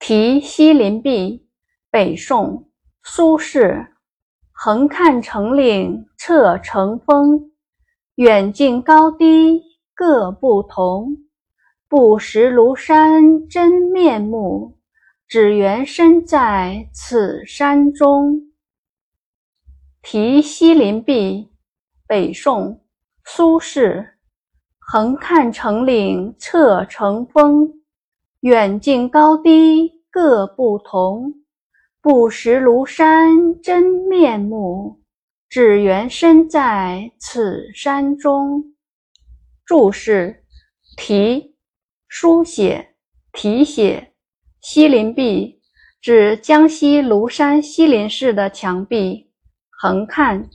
题西林壁，北宋，苏轼。横看成岭侧成峰，远近高低各不同。不识庐山真面目，只缘身在此山中。题西林壁，北宋，苏轼。横看成岭侧成峰。远近高低各不同，不识庐山真面目，只缘身在此山中。注释：题，书写、题写。西林壁，指江西庐山西林市的墙壁。横看，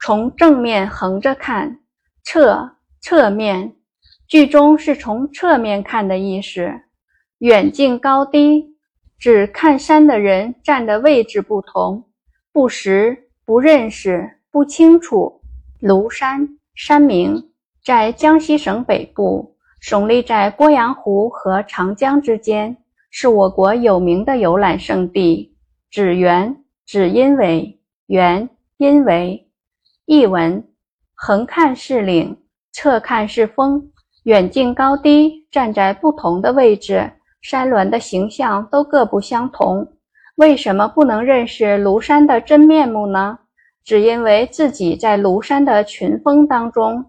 从正面横着看；侧，侧面。句中是从侧面看的意思。远近高低，指看山的人站的位置不同。不识，不认识，不清楚。庐山，山名，在江西省北部，耸立在鄱阳湖和长江之间，是我国有名的游览胜地。指缘，指因为，缘，因为。译文：横看是岭，侧看是峰，远近高低站在不同的位置。山峦的形象都各不相同，为什么不能认识庐山的真面目呢？只因为自己在庐山的群峰当中。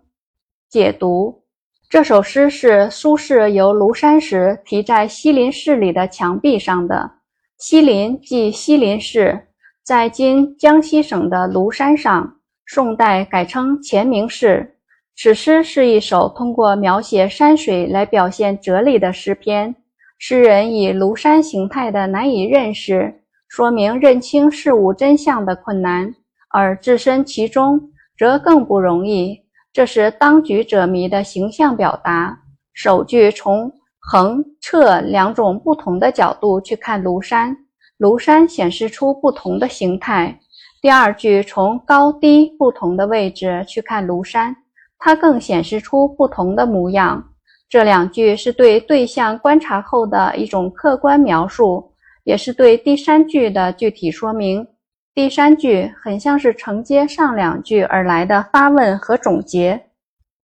解读这首诗是苏轼游庐山时题在西林寺里的墙壁上的。西林即西林寺，在今江西省的庐山上，宋代改称乾明寺。此诗是一首通过描写山水来表现哲理的诗篇。诗人以庐山形态的难以认识，说明认清事物真相的困难；而置身其中，则更不容易。这是当局者迷的形象表达。首句从横、侧两种不同的角度去看庐山，庐山显示出不同的形态；第二句从高低不同的位置去看庐山，它更显示出不同的模样。这两句是对对象观察后的一种客观描述，也是对第三句的具体说明。第三句很像是承接上两句而来的发问和总结，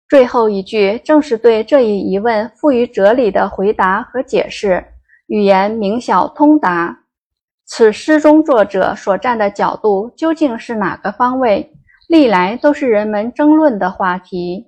最后一句正是对这一疑问赋予哲理的回答和解释，语言明晓通达。此诗中作者所站的角度究竟是哪个方位，历来都是人们争论的话题。